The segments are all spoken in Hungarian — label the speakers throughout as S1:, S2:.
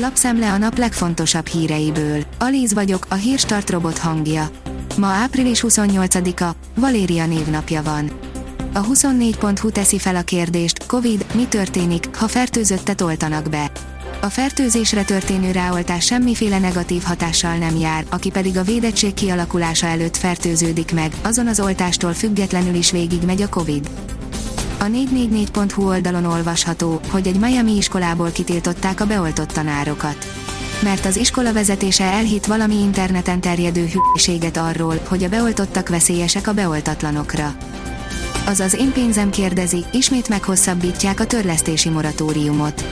S1: Lapszemle a nap legfontosabb híreiből. Alíz vagyok, a hírstart robot hangja. Ma április 28-a, Valéria névnapja van. A 24.hu teszi fel a kérdést, Covid, mi történik, ha fertőzöttet oltanak be. A fertőzésre történő ráoltás semmiféle negatív hatással nem jár, aki pedig a védettség kialakulása előtt fertőződik meg, azon az oltástól függetlenül is végigmegy a Covid. A 444.hu oldalon olvasható, hogy egy Miami iskolából kitiltották a beoltott tanárokat. Mert az iskola vezetése elhitt valami interneten terjedő hülyeséget arról, hogy a beoltottak veszélyesek a beoltatlanokra. Azaz én pénzem kérdezi, ismét meghosszabbítják a törlesztési moratóriumot.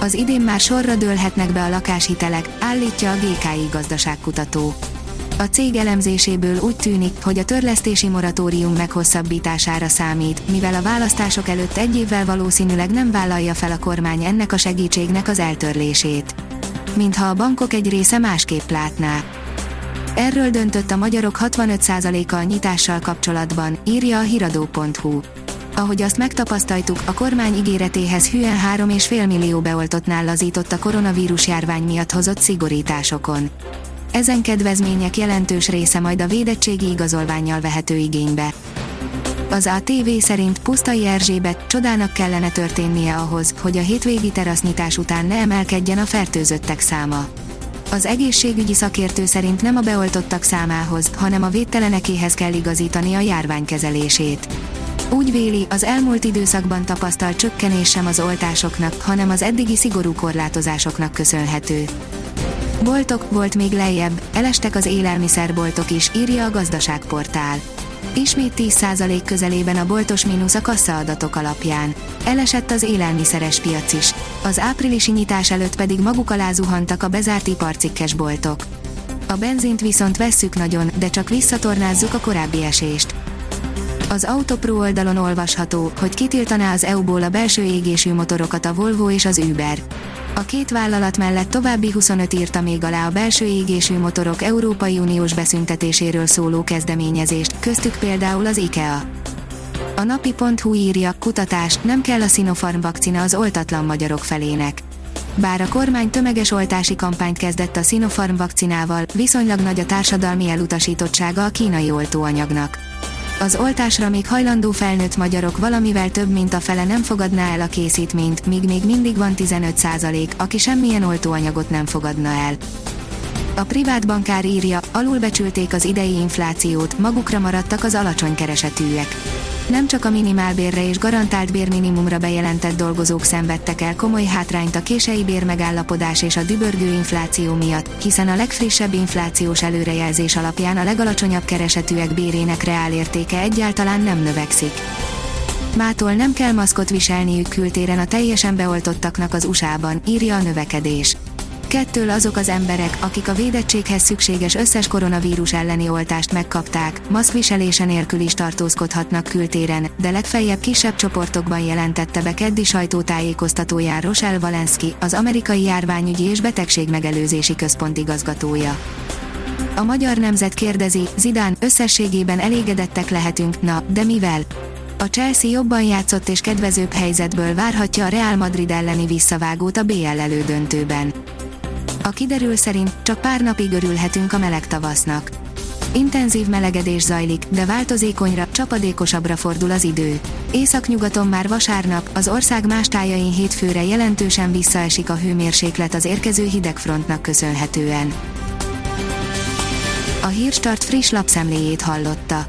S1: Az idén már sorra dőlhetnek be a lakáshitelek, állítja a GKI gazdaságkutató. A cég elemzéséből úgy tűnik, hogy a törlesztési moratórium meghosszabbítására számít, mivel a választások előtt egy évvel valószínűleg nem vállalja fel a kormány ennek a segítségnek az eltörlését. Mintha a bankok egy része másképp látná. Erről döntött a magyarok 65%-a a nyitással kapcsolatban, írja a hiradó.hu. Ahogy azt megtapasztaltuk, a kormány ígéretéhez hülyen 3,5 millió beoltottnál lazított a koronavírus járvány miatt hozott szigorításokon. Ezen kedvezmények jelentős része majd a védettségi igazolványjal vehető igénybe. Az ATV szerint Pusztai Erzsébet csodának kellene történnie ahhoz, hogy a hétvégi terasznyitás után ne emelkedjen a fertőzöttek száma. Az egészségügyi szakértő szerint nem a beoltottak számához, hanem a védtelenekéhez kell igazítani a járvány kezelését. Úgy véli, az elmúlt időszakban tapasztalt csökkenés sem az oltásoknak, hanem az eddigi szigorú korlátozásoknak köszönhető. Boltok volt még lejjebb, elestek az élelmiszerboltok is, írja a gazdaságportál. Ismét 10% közelében a boltos mínusz a kassaadatok alapján. Elesett az élelmiszeres piac is. Az áprilisi nyitás előtt pedig maguk alá zuhantak a bezárt iparcikkes boltok. A benzint viszont vesszük nagyon, de csak visszatornázzuk a korábbi esést. Az Autopro oldalon olvasható, hogy kitiltaná az EU-ból a belső égésű motorokat a Volvo és az Uber. A két vállalat mellett további 25 írta még alá a belső égésű motorok Európai Uniós beszüntetéséről szóló kezdeményezést, köztük például az IKEA. A napi.hu írja, kutatás, nem kell a Sinopharm vakcina az oltatlan magyarok felének. Bár a kormány tömeges oltási kampányt kezdett a Sinopharm vakcinával, viszonylag nagy a társadalmi elutasítottsága a kínai oltóanyagnak. Az oltásra még hajlandó felnőtt magyarok valamivel több mint a fele nem fogadná el a készítményt, míg még mindig van 15%, aki semmilyen oltóanyagot nem fogadna el. A privát bankár írja, alulbecsülték az idei inflációt, magukra maradtak az alacsony keresetűek nem csak a minimálbérre és garantált bérminimumra bejelentett dolgozók szenvedtek el komoly hátrányt a kései bérmegállapodás és a dübörgő infláció miatt, hiszen a legfrissebb inflációs előrejelzés alapján a legalacsonyabb keresetűek bérének reálértéke egyáltalán nem növekszik. Mától nem kell maszkot viselniük kültéren a teljesen beoltottaknak az USA-ban, írja a növekedés kettől azok az emberek, akik a védettséghez szükséges összes koronavírus elleni oltást megkapták, maszkviselése nélkül is tartózkodhatnak kültéren, de legfeljebb kisebb csoportokban jelentette be keddi sajtótájékoztatóján Rochelle Walensky, az amerikai járványügyi és betegségmegelőzési központ igazgatója. A magyar nemzet kérdezi, Zidán, összességében elégedettek lehetünk, na, de mivel? A Chelsea jobban játszott és kedvezőbb helyzetből várhatja a Real Madrid elleni visszavágót a BL elődöntőben. A kiderül szerint csak pár napig örülhetünk a meleg tavasznak. Intenzív melegedés zajlik, de változékonyra, csapadékosabbra fordul az idő. Északnyugaton már vasárnap, az ország más tájain hétfőre jelentősen visszaesik a hőmérséklet az érkező hidegfrontnak köszönhetően. A Hírstart friss lapszemléjét hallotta.